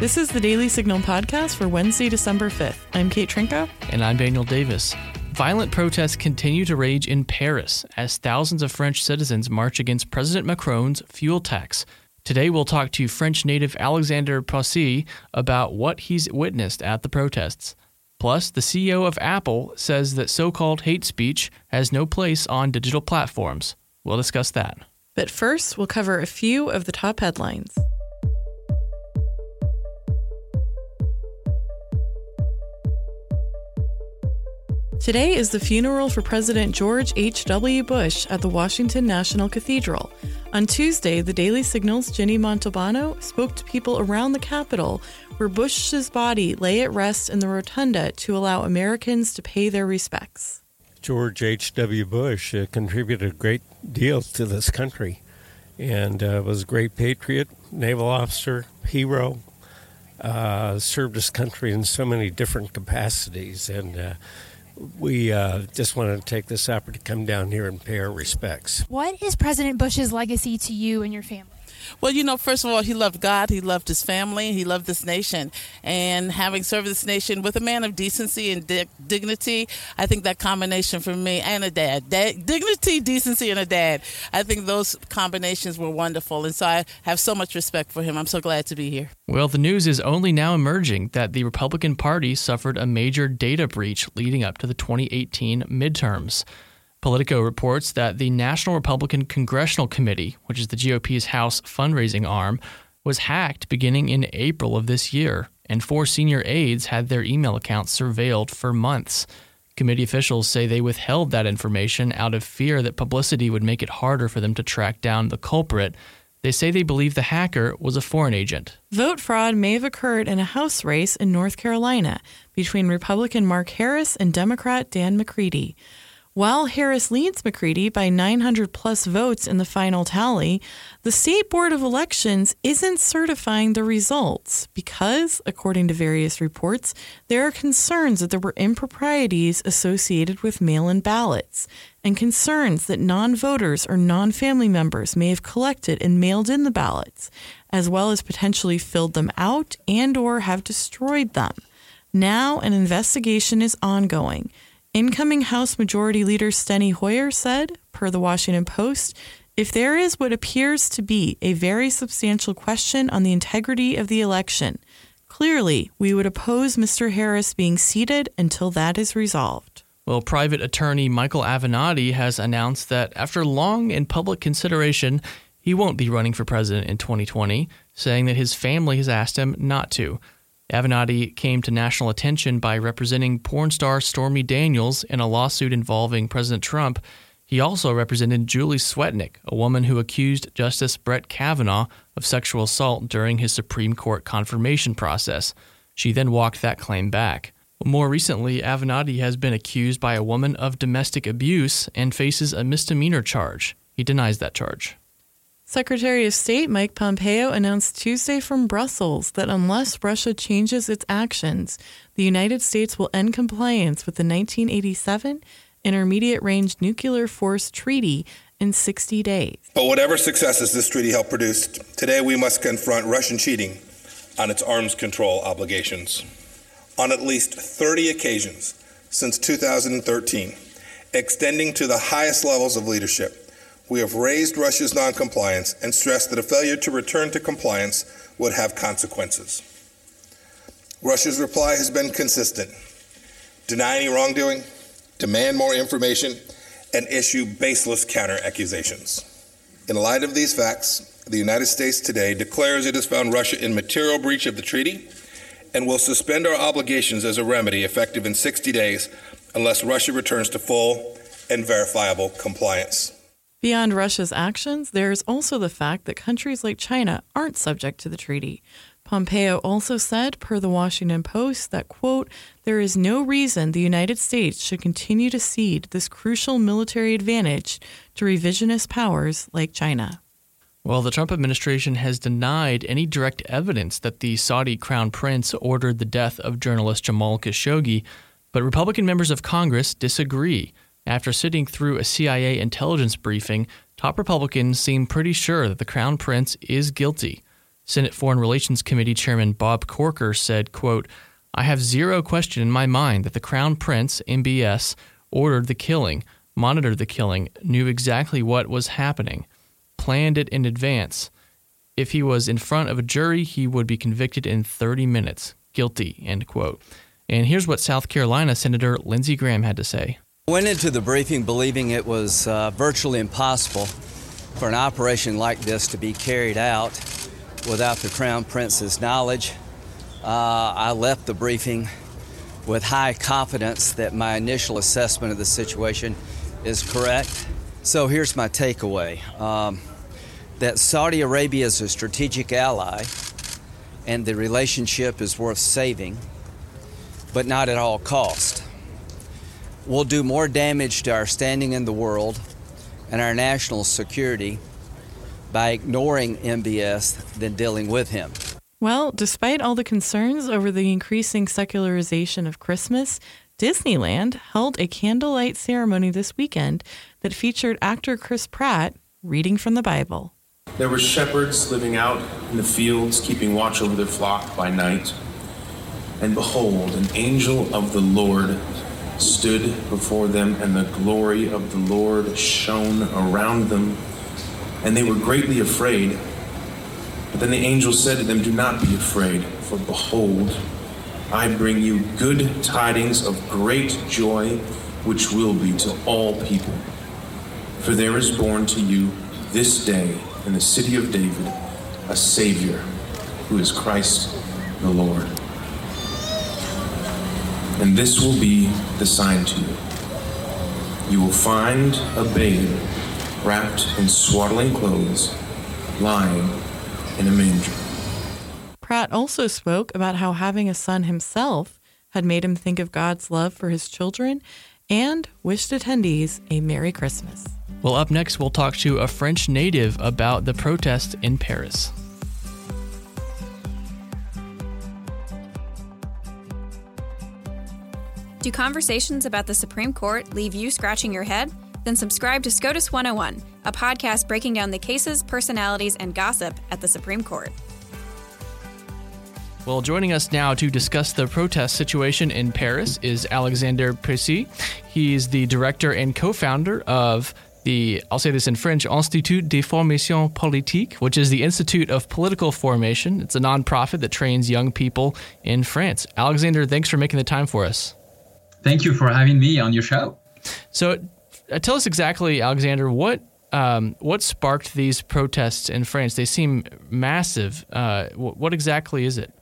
This is the Daily Signal podcast for Wednesday, December 5th. I'm Kate Trinko. And I'm Daniel Davis. Violent protests continue to rage in Paris as thousands of French citizens march against President Macron's fuel tax. Today, we'll talk to French native Alexander Pesey about what he's witnessed at the protests. Plus, the CEO of Apple says that so called hate speech has no place on digital platforms. We'll discuss that. But first, we'll cover a few of the top headlines. Today is the funeral for President George H.W. Bush at the Washington National Cathedral. On Tuesday, the Daily Signal's Jenny Montalbano spoke to people around the Capitol where Bush's body lay at rest in the rotunda to allow Americans to pay their respects. George H.W. Bush uh, contributed a great deal to this country and uh, was a great patriot, naval officer, hero, uh, served his country in so many different capacities. And uh, we uh, just wanted to take this opportunity to come down here and pay our respects. What is President Bush's legacy to you and your family? Well, you know, first of all, he loved God, he loved his family, he loved this nation. And having served this nation with a man of decency and di- dignity, I think that combination for me and a dad, dad, dignity, decency, and a dad, I think those combinations were wonderful. And so I have so much respect for him. I'm so glad to be here. Well, the news is only now emerging that the Republican Party suffered a major data breach leading up to the 2018 midterms. Politico reports that the National Republican Congressional Committee, which is the GOP's House fundraising arm, was hacked beginning in April of this year, and four senior aides had their email accounts surveilled for months. Committee officials say they withheld that information out of fear that publicity would make it harder for them to track down the culprit. They say they believe the hacker was a foreign agent. Vote fraud may have occurred in a House race in North Carolina between Republican Mark Harris and Democrat Dan McCready. While Harris leads McCready by 900 plus votes in the final tally, the State Board of Elections isn't certifying the results because, according to various reports, there are concerns that there were improprieties associated with mail in ballots and concerns that non voters or non family members may have collected and mailed in the ballots, as well as potentially filled them out and or have destroyed them. Now an investigation is ongoing. Incoming House Majority Leader Steny Hoyer said, per the Washington Post, if there is what appears to be a very substantial question on the integrity of the election, clearly we would oppose Mr. Harris being seated until that is resolved. Well, private attorney Michael Avenatti has announced that after long and public consideration, he won't be running for president in 2020, saying that his family has asked him not to. Avenatti came to national attention by representing porn star Stormy Daniels in a lawsuit involving President Trump. He also represented Julie Swetnick, a woman who accused Justice Brett Kavanaugh of sexual assault during his Supreme Court confirmation process. She then walked that claim back. More recently, Avenatti has been accused by a woman of domestic abuse and faces a misdemeanor charge. He denies that charge. Secretary of State Mike Pompeo announced Tuesday from Brussels that unless Russia changes its actions, the United States will end compliance with the 1987 Intermediate Range Nuclear Force Treaty in 60 days. But whatever successes this treaty helped produce, today we must confront Russian cheating on its arms control obligations. On at least 30 occasions since 2013, extending to the highest levels of leadership, we have raised Russia's noncompliance and stressed that a failure to return to compliance would have consequences. Russia's reply has been consistent deny any wrongdoing, demand more information, and issue baseless counter accusations. In light of these facts, the United States today declares it has found Russia in material breach of the treaty and will suspend our obligations as a remedy effective in 60 days unless Russia returns to full and verifiable compliance. Beyond Russia's actions, there is also the fact that countries like China aren't subject to the treaty. Pompeo also said, per the Washington Post, that, quote, there is no reason the United States should continue to cede this crucial military advantage to revisionist powers like China. Well, the Trump administration has denied any direct evidence that the Saudi crown prince ordered the death of journalist Jamal Khashoggi, but Republican members of Congress disagree. After sitting through a CIA intelligence briefing, top Republicans seem pretty sure that the crown prince is guilty. Senate Foreign Relations Committee Chairman Bob Corker said, quote, I have zero question in my mind that the Crown Prince, MBS, ordered the killing, monitored the killing, knew exactly what was happening, planned it in advance. If he was in front of a jury, he would be convicted in 30 minutes. Guilty, end quote. And here's what South Carolina Senator Lindsey Graham had to say. I went into the briefing believing it was uh, virtually impossible for an operation like this to be carried out without the Crown Prince's knowledge. Uh, I left the briefing with high confidence that my initial assessment of the situation is correct. So here's my takeaway um, that Saudi Arabia is a strategic ally and the relationship is worth saving, but not at all cost. We'll do more damage to our standing in the world and our national security by ignoring MBS than dealing with him. Well, despite all the concerns over the increasing secularization of Christmas, Disneyland held a candlelight ceremony this weekend that featured actor Chris Pratt reading from the Bible. There were shepherds living out in the fields, keeping watch over their flock by night. And behold, an angel of the Lord stood before them, and the glory of the Lord shone around them, and they were greatly afraid. But then the angel said to them, Do not be afraid, for behold, I bring you good tidings of great joy, which will be to all people. For there is born to you this day in the city of David a Savior, who is Christ the Lord. And this will be the sign to you. You will find a babe wrapped in swaddling clothes, lying in a manger. Pratt also spoke about how having a son himself had made him think of God's love for his children and wished attendees a Merry Christmas. Well, up next, we'll talk to a French native about the protest in Paris. Do conversations about the Supreme Court leave you scratching your head? Then subscribe to SCOTUS 101, a podcast breaking down the cases, personalities, and gossip at the Supreme Court. Well, joining us now to discuss the protest situation in Paris is Alexander Pesey. He's the director and co founder of the, I'll say this in French, Institut de Formation Politique, which is the Institute of Political Formation. It's a nonprofit that trains young people in France. Alexander, thanks for making the time for us. Thank you for having me on your show. So, uh, tell us exactly, Alexander, what um, what sparked these protests in France? They seem massive. Uh, what exactly is it?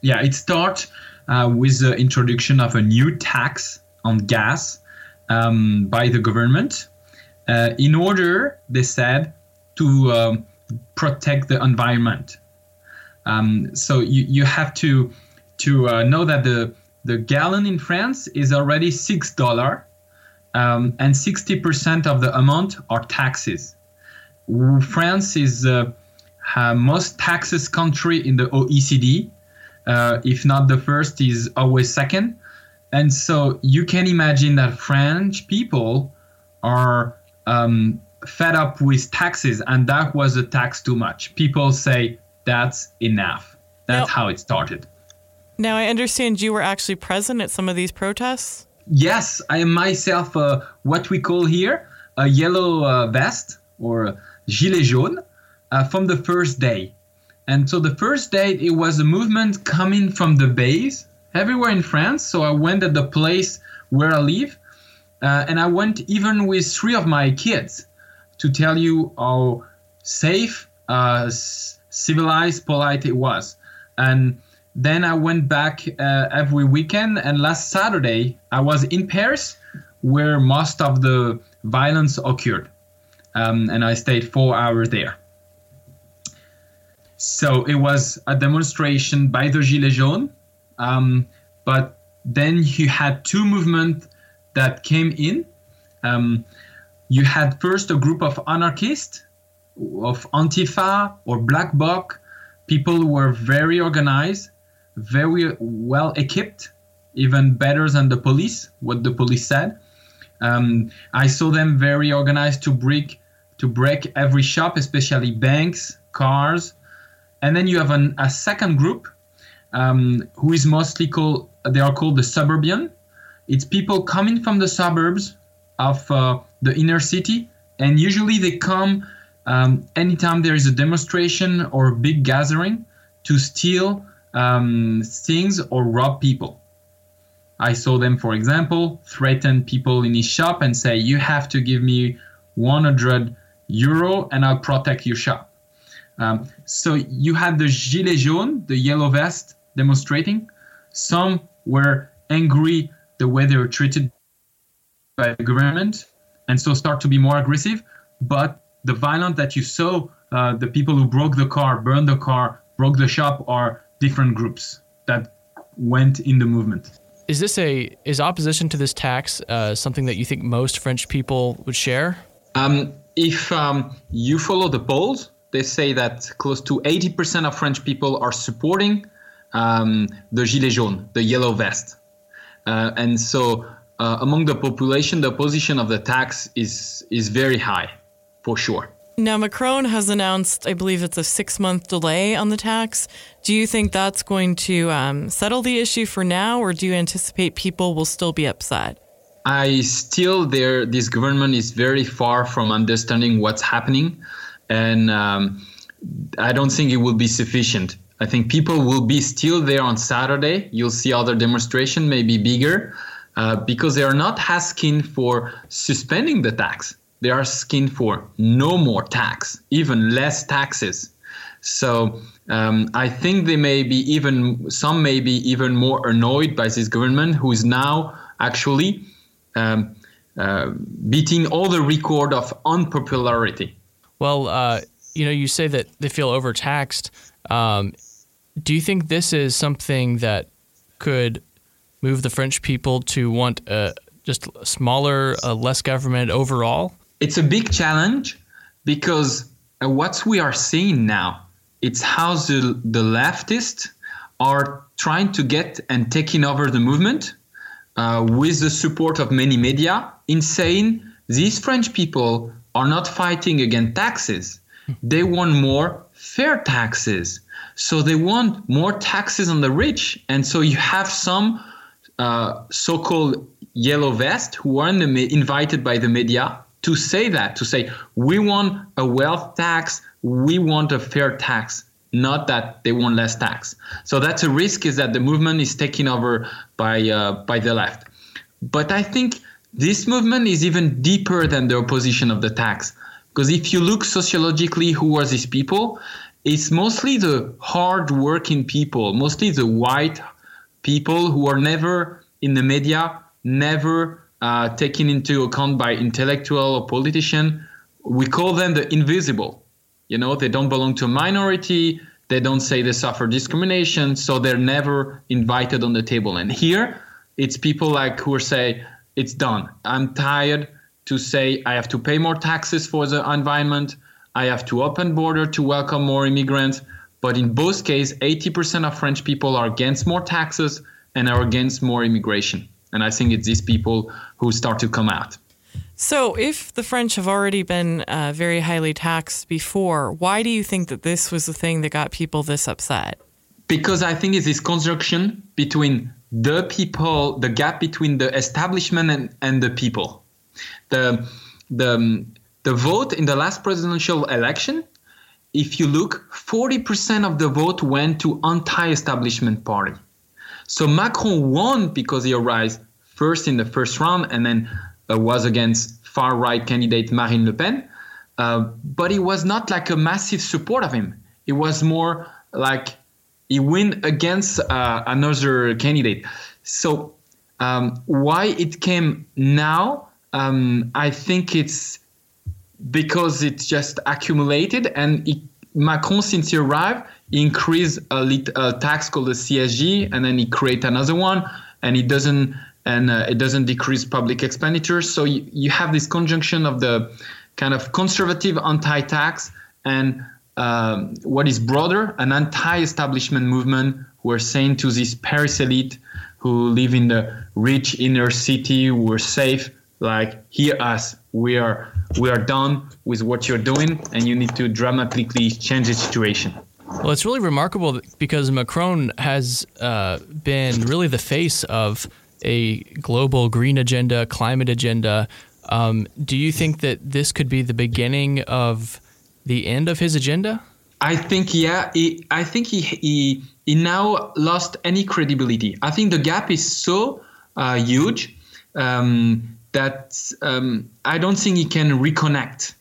Yeah, it starts uh, with the introduction of a new tax on gas um, by the government uh, in order, they said, to um, protect the environment. Um, so you, you have to to uh, know that the the gallon in France is already six dollar, um, and sixty percent of the amount are taxes. France is uh, most taxes country in the OECD. Uh, if not the first, is always second. And so you can imagine that French people are um, fed up with taxes, and that was a tax too much. People say that's enough. That's now, how it started. Now, I understand you were actually present at some of these protests. Yes, I am myself uh, what we call here a yellow uh, vest or gilet jaune uh, from the first day. And so the first day, it was a movement coming from the base everywhere in France. So I went at the place where I live uh, and I went even with three of my kids to tell you how safe, uh, civilized, polite it was. And then I went back uh, every weekend. And last Saturday, I was in Paris, where most of the violence occurred. Um, and I stayed four hours there. So it was a demonstration by the Gilets jaunes. Um, but then you had two movements that came in. Um, you had first a group of anarchists, of Antifa or Black Bloc, people who were very organized, very well equipped, even better than the police, what the police said. Um, I saw them very organized to break to break every shop, especially banks, cars, and then you have an, a second group um, who is mostly called they are called the suburban. It's people coming from the suburbs of uh, the inner city, and usually they come um, anytime there is a demonstration or a big gathering to steal um, things or rob people. I saw them, for example, threaten people in his shop and say, "You have to give me 100 euro, and I'll protect your shop." Um, so you had the gilets jaunes, the yellow vest, demonstrating. Some were angry the way they were treated by the government, and so start to be more aggressive. But the violence that you saw, uh, the people who broke the car, burned the car, broke the shop, are different groups that went in the movement. Is this a is opposition to this tax uh, something that you think most French people would share? Um, if um, you follow the polls, they say that close to 80% of French people are supporting um, the gilet jaune, the yellow vest, uh, and so uh, among the population, the opposition of the tax is is very high, for sure. Now, Macron has announced, I believe it's a six month delay on the tax. Do you think that's going to um, settle the issue for now, or do you anticipate people will still be upset? I still there. This government is very far from understanding what's happening, and um, I don't think it will be sufficient. I think people will be still there on Saturday. You'll see other demonstration, maybe bigger, uh, because they are not asking for suspending the tax. They are asking for no more tax, even less taxes. So um, I think they may be even some may be even more annoyed by this government, who is now actually um, uh, beating all the record of unpopularity. Well, uh, you know, you say that they feel overtaxed. Um, do you think this is something that could move the French people to want a just smaller, uh, less government overall? It's a big challenge because uh, what we are seeing now, it's how the, the leftists are trying to get and taking over the movement uh, with the support of many media in saying these French people are not fighting against taxes. They want more fair taxes. So they want more taxes on the rich. And so you have some uh, so-called yellow vest who are in the, invited by the media to say that, to say, we want a wealth tax, we want a fair tax, not that they want less tax. So that's a risk is that the movement is taken over by, uh, by the left. But I think this movement is even deeper than the opposition of the tax. Because if you look sociologically, who are these people? It's mostly the hard working people, mostly the white people who are never in the media, never uh, taken into account by intellectual or politician. We call them the invisible. You know, they don't belong to a minority. They don't say they suffer discrimination, so they're never invited on the table. And here, it's people like who say, "It's done. I'm tired to say I have to pay more taxes for the environment. I have to open border to welcome more immigrants." But in both cases, 80% of French people are against more taxes and are against more immigration. And I think it's these people who start to come out. So, if the French have already been uh, very highly taxed before, why do you think that this was the thing that got people this upset? Because I think it's this construction between the people, the gap between the establishment and, and the people. The, the, the vote in the last presidential election, if you look, 40% of the vote went to anti-establishment party. So Macron won because he arrived first in the first round and then uh, was against far right candidate Marine Le Pen. Uh, but it was not like a massive support of him. It was more like he win against uh, another candidate. So um, why it came now? Um, I think it's because it's just accumulated and it, Macron, since he arrived, he increased a, lit, a tax called the CSG, and then he create another one, and it doesn't and uh, it doesn't decrease public expenditure. So you, you have this conjunction of the kind of conservative anti-tax and um, what is broader, an anti-establishment movement who are saying to this Paris elite who live in the rich inner city, who are safe, like hear us, we are we are done with what you're doing, and you need to dramatically change the situation. Well, it's really remarkable because Macron has uh, been really the face of a global green agenda, climate agenda. Um, do you think that this could be the beginning of the end of his agenda? I think yeah. He, I think he, he he now lost any credibility. I think the gap is so uh, huge um, that um, I don't think he can reconnect.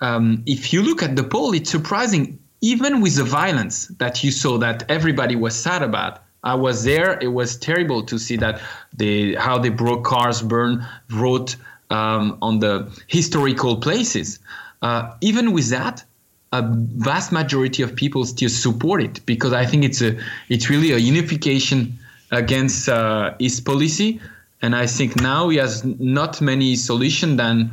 Um, if you look at the poll, it's surprising. Even with the violence that you saw, that everybody was sad about. I was there. It was terrible to see that they how they broke cars, burned, wrote um, on the historical places. Uh, even with that, a vast majority of people still support it because I think it's a it's really a unification against uh, his policy, and I think now he has not many solution than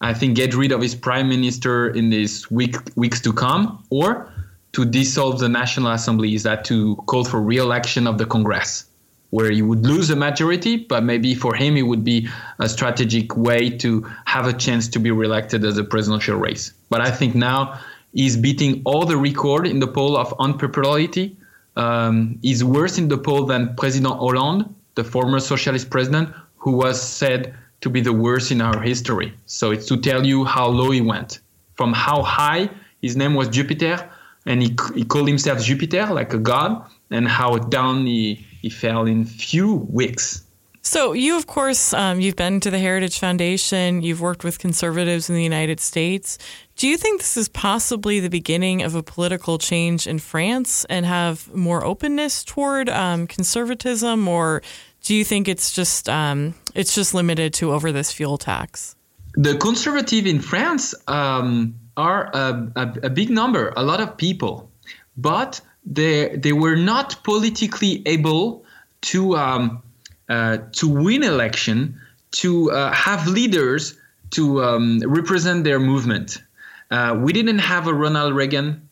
I think get rid of his prime minister in these week weeks to come or to dissolve the National Assembly. Is that to call for re-election of the Congress? where he would lose a majority, but maybe for him it would be a strategic way to have a chance to be reelected as a presidential race. But I think now he's beating all the record in the poll of unpopularity. Um, he's worse in the poll than President Hollande, the former socialist president, who was said to be the worst in our history. So it's to tell you how low he went. From how high his name was Jupiter, and he, he called himself Jupiter, like a god, and how down he, he fell in few weeks. So you, of course, um, you've been to the Heritage Foundation. You've worked with conservatives in the United States. Do you think this is possibly the beginning of a political change in France and have more openness toward um, conservatism, or do you think it's just um, it's just limited to over this fuel tax? The conservative in France um, are a, a, a big number, a lot of people, but they they were not politically able to um, uh, to win election, to uh, have leaders to um, represent their movement. Uh, we didn't have a Ronald Reagan.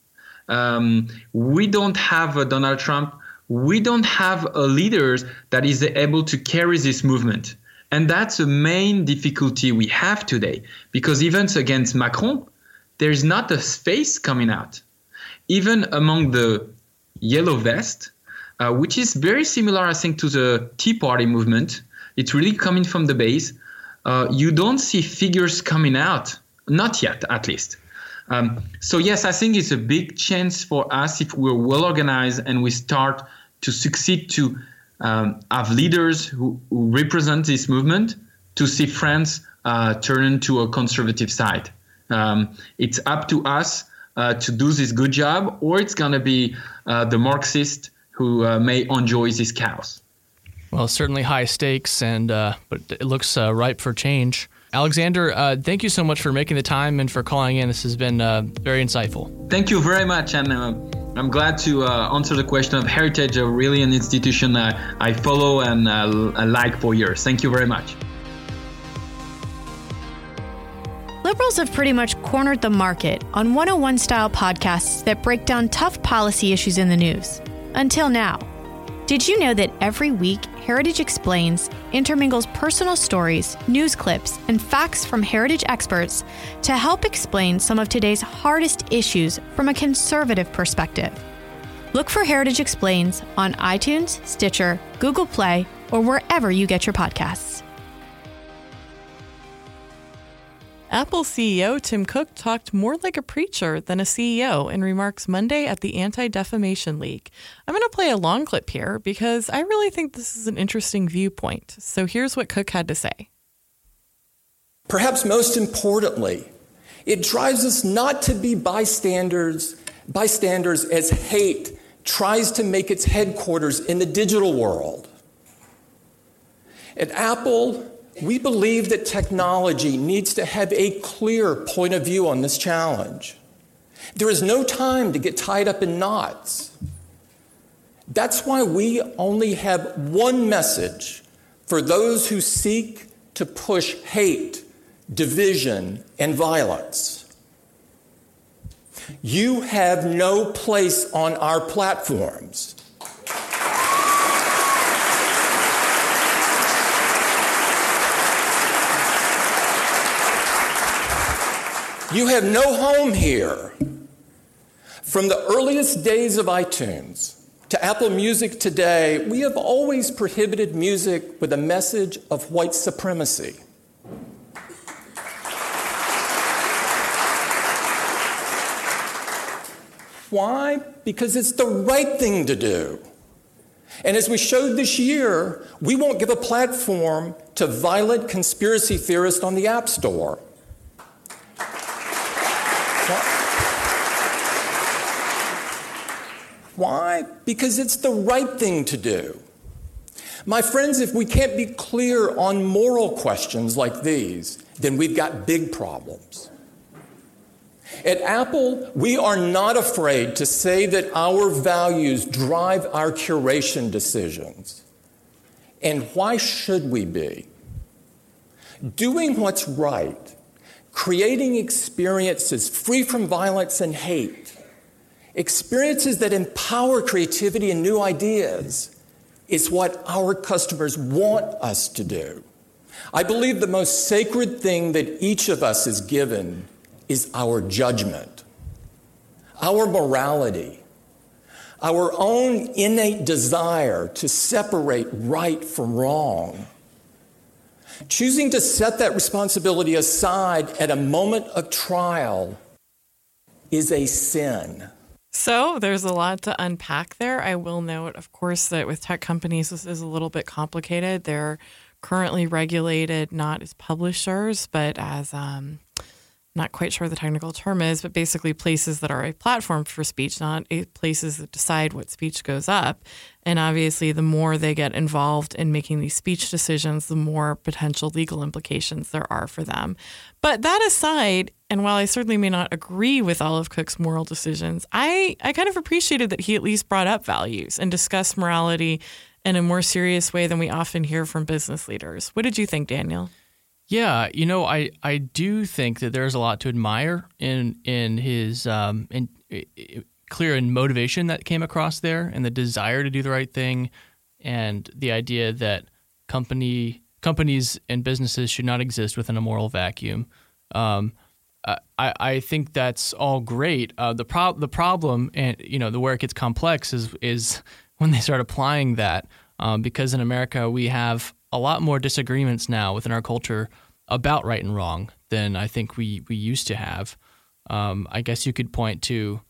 Um, we don't have a Donald Trump. We don't have a leader that is able to carry this movement. And that's the main difficulty we have today because even against Macron, there's not a face coming out. Even among the yellow vest, uh, which is very similar, I think, to the Tea Party movement. It's really coming from the base. Uh, you don't see figures coming out, not yet, at least. Um, so yes, I think it's a big chance for us if we're well organized and we start to succeed to um, have leaders who, who, represent this movement to see France uh, turn into a conservative side. Um, it's up to us uh, to do this good job, or it's going to be uh, the Marxist who uh, may enjoy these cows. Well, certainly high stakes, and uh, but it looks uh, ripe for change. Alexander, uh, thank you so much for making the time and for calling in. This has been very insightful. Thank you very much, and I'm glad to answer the question of heritage, really an institution I follow and like for years. Thank you very much. Liberals have pretty much cornered the market on 101 style podcasts that break down tough policy issues in the news. Until now. Did you know that every week, Heritage Explains intermingles personal stories, news clips, and facts from heritage experts to help explain some of today's hardest issues from a conservative perspective? Look for Heritage Explains on iTunes, Stitcher, Google Play, or wherever you get your podcasts. Apple CEO Tim Cook talked more like a preacher than a CEO in remarks Monday at the Anti Defamation League. I'm going to play a long clip here because I really think this is an interesting viewpoint. So here's what Cook had to say. Perhaps most importantly, it drives us not to be bystanders, bystanders as hate tries to make its headquarters in the digital world. At Apple, we believe that technology needs to have a clear point of view on this challenge. There is no time to get tied up in knots. That's why we only have one message for those who seek to push hate, division, and violence. You have no place on our platforms. You have no home here. From the earliest days of iTunes to Apple Music today, we have always prohibited music with a message of white supremacy. Why? Because it's the right thing to do. And as we showed this year, we won't give a platform to violent conspiracy theorists on the App Store. Why? Because it's the right thing to do. My friends, if we can't be clear on moral questions like these, then we've got big problems. At Apple, we are not afraid to say that our values drive our curation decisions. And why should we be? Doing what's right, creating experiences free from violence and hate, experiences that empower creativity and new ideas, is what our customers want us to do. I believe the most sacred thing that each of us is given is our judgment, our morality, our own innate desire to separate right from wrong. Choosing to set that responsibility aside at a moment of trial is a sin. So there's a lot to unpack there. I will note, of course, that with tech companies, this is a little bit complicated. They're currently regulated not as publishers, but as um, not quite sure the technical term is, but basically places that are a platform for speech, not places that decide what speech goes up. And obviously, the more they get involved in making these speech decisions, the more potential legal implications there are for them. But that aside, and while I certainly may not agree with all of Cook's moral decisions, I, I kind of appreciated that he at least brought up values and discussed morality in a more serious way than we often hear from business leaders. What did you think, Daniel? Yeah, you know, I, I do think that there's a lot to admire in in his um, in, in, clear and motivation that came across there, and the desire to do the right thing, and the idea that company companies and businesses should not exist within a moral vacuum. Um, I, I think that's all great. Uh, the pro- the problem, and you know, the where it gets complex is is when they start applying that, um, because in America we have a lot more disagreements now within our culture about right and wrong than I think we we used to have. Um, I guess you could point to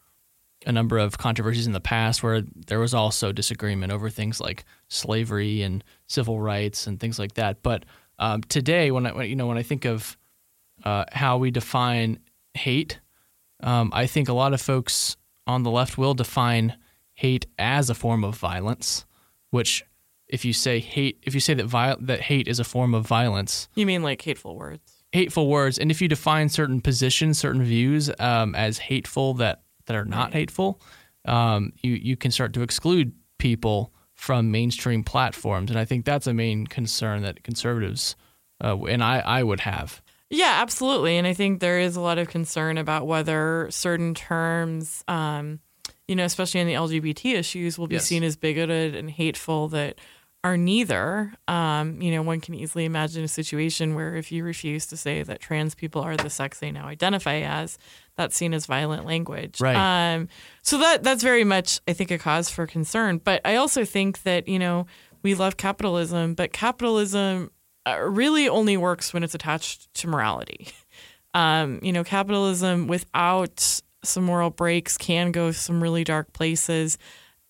a number of controversies in the past where there was also disagreement over things like slavery and civil rights and things like that. But um, today, when I when, you know when I think of uh, how we define hate, um, I think a lot of folks on the left will define hate as a form of violence, which if you say hate, if you say that viol- that hate is a form of violence, you mean like hateful words? Hateful words, and if you define certain positions, certain views um, as hateful that that are not right. hateful, um, you you can start to exclude people from mainstream platforms, and I think that's a main concern that conservatives uh, and I I would have. Yeah, absolutely, and I think there is a lot of concern about whether certain terms. Um, you know, especially in the LGBT issues, will be yes. seen as bigoted and hateful that are neither. Um, you know, one can easily imagine a situation where if you refuse to say that trans people are the sex they now identify as, that's seen as violent language. Right. Um, so that that's very much, I think, a cause for concern. But I also think that you know we love capitalism, but capitalism uh, really only works when it's attached to morality. Um, you know, capitalism without some moral brakes can go some really dark places.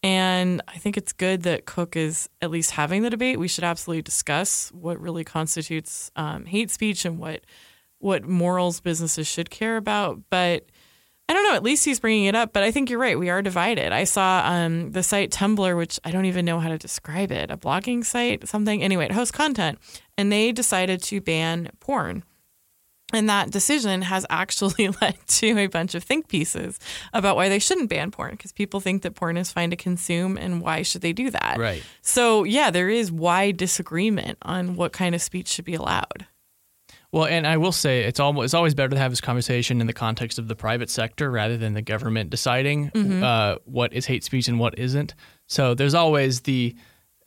And I think it's good that Cook is at least having the debate. We should absolutely discuss what really constitutes um, hate speech and what what morals businesses should care about. But I don't know. At least he's bringing it up. But I think you're right. We are divided. I saw um, the site Tumblr, which I don't even know how to describe it, a blogging site, something. Anyway, it hosts content, and they decided to ban porn. And that decision has actually led to a bunch of think pieces about why they shouldn't ban porn because people think that porn is fine to consume and why should they do that? Right. So, yeah, there is wide disagreement on what kind of speech should be allowed. Well, and I will say it's almost it's always better to have this conversation in the context of the private sector rather than the government deciding mm-hmm. uh, what is hate speech and what isn't. So there's always the,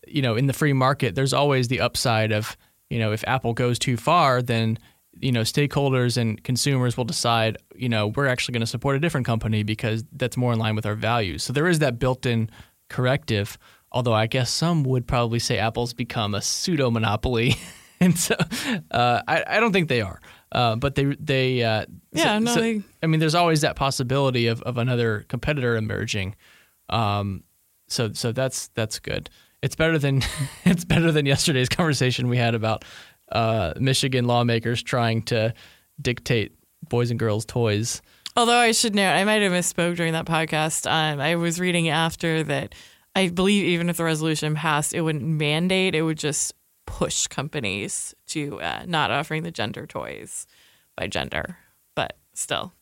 you know, in the free market, there's always the upside of, you know, if Apple goes too far, then you know stakeholders and consumers will decide you know we're actually going to support a different company because that's more in line with our values. So there is that built-in corrective although i guess some would probably say apple's become a pseudo monopoly and so uh, I, I don't think they are uh, but they they uh, Yeah, so- no, so- they- I mean there's always that possibility of, of another competitor emerging. Um, so so that's that's good it's better than it's better than yesterday's conversation we had about uh, Michigan lawmakers trying to dictate boys and girls toys. Although I should note, I might have misspoke during that podcast. Um, I was reading after that. I believe even if the resolution passed, it wouldn't mandate. It would just push companies to uh, not offering the gender toys by gender. But still,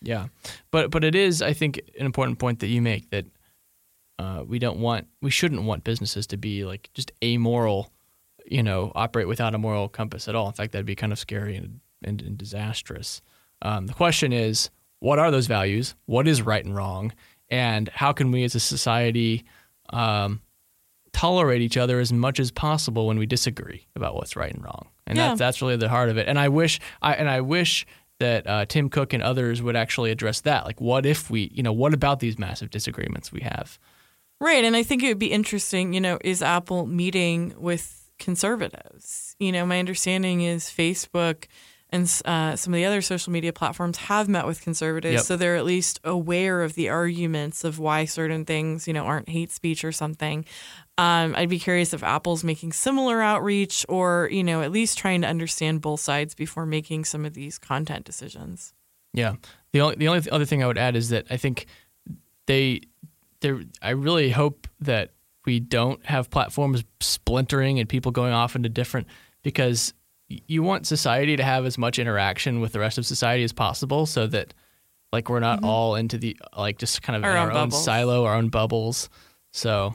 Yeah, but but it is I think an important point that you make that uh, we don't want we shouldn't want businesses to be like just amoral, you know, operate without a moral compass at all. In fact, that'd be kind of scary and and, and disastrous. Um, the question is, what are those values? What is right and wrong? And how can we as a society um, tolerate each other as much as possible when we disagree about what's right and wrong? And Yeah. that's that's really the heart of it. And I wish I and I wish that uh, Tim Cook and others would actually address that. Like, what if we, you know, what about these massive disagreements we have? Right. And I think it would be interesting. You know, is Apple meeting with conservatives? You know, my understanding is Facebook and uh, some of the other social media platforms have met with conservatives, Yep. so they're at least aware of the arguments of why certain things, you know, aren't hate speech or something. Um, I'd be curious if Apple's making similar outreach, or you know, at least trying to understand both sides before making some of these content decisions. Yeah. The only the only other thing I would add is that I think they they I really hope that we don't have platforms splintering and people going off into different because you want society to have as much interaction with the rest of society as possible so that like we're not Mhm. all into the like just kind of Our in own our own silo, our own bubbles. So,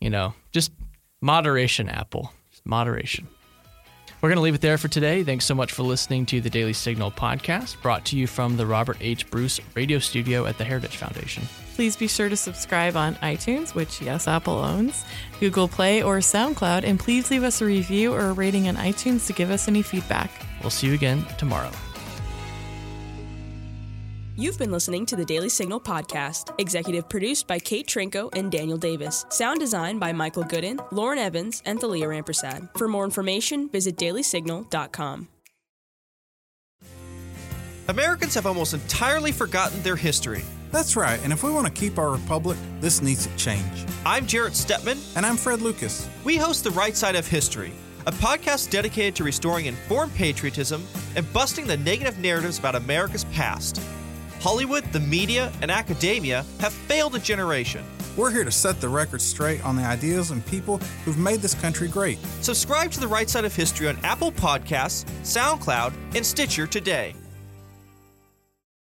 you know, just moderation, Apple. Just moderation. We're going to leave it there for today. Thanks so much for listening to the Daily Signal podcast, brought to you from the Robert H. Bruce radio studio at the Heritage Foundation. Please be sure to subscribe on iTunes, which, yes, Apple owns, Google Play, or SoundCloud, and please leave us a review or a rating on iTunes to give us any feedback. We'll see you again tomorrow. You've been listening to the Daily Signal podcast, executive produced by Kate Trinko and Daniel Davis. Sound design by Michael Gooden, Lauren Evans, and Thalia Rampersad. For more information, visit dailysignal.com. Americans have almost entirely forgotten their history. That's right, and if we want to keep our republic, this needs to change. I'm Jarrett Stepman. And I'm Fred Lucas. We host The Right Side of History, a podcast dedicated to restoring informed patriotism and busting the negative narratives about America's past. Hollywood, the media, and academia have failed a generation. We're here to set the record straight on the ideas and people who've made this country great. Subscribe to The Right Side of History on Apple Podcasts, SoundCloud, and Stitcher today.